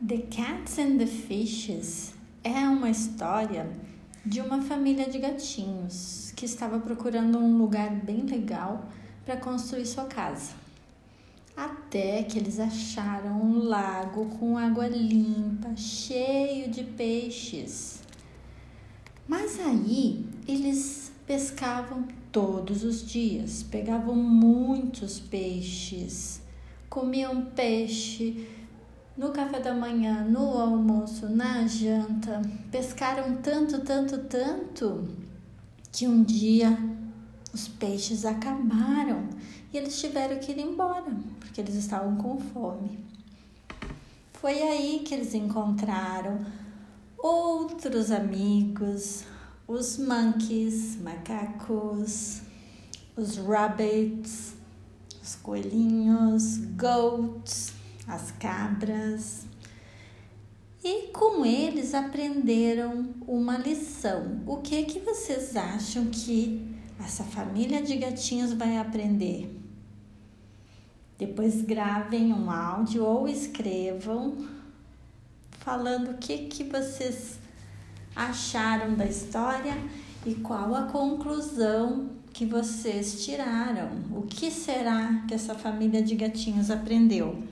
The Cats and the Fishes é uma história de uma família de gatinhos que estava procurando um lugar bem legal para construir sua casa. Até que eles acharam um lago com água limpa, cheio de peixes. Mas aí eles pescavam todos os dias, pegavam muitos peixes, comiam peixe no café da manhã, no almoço, na janta. Pescaram tanto, tanto, tanto que um dia os peixes acabaram e eles tiveram que ir embora porque eles estavam com fome. Foi aí que eles encontraram outros amigos, os monkeys, macacos, os rabbits, os coelhinhos, goats, as cabras. E com eles aprenderam uma lição. O que que vocês acham que essa família de gatinhos vai aprender? Depois gravem um áudio ou escrevam falando o que que vocês acharam da história e qual a conclusão que vocês tiraram. O que será que essa família de gatinhos aprendeu?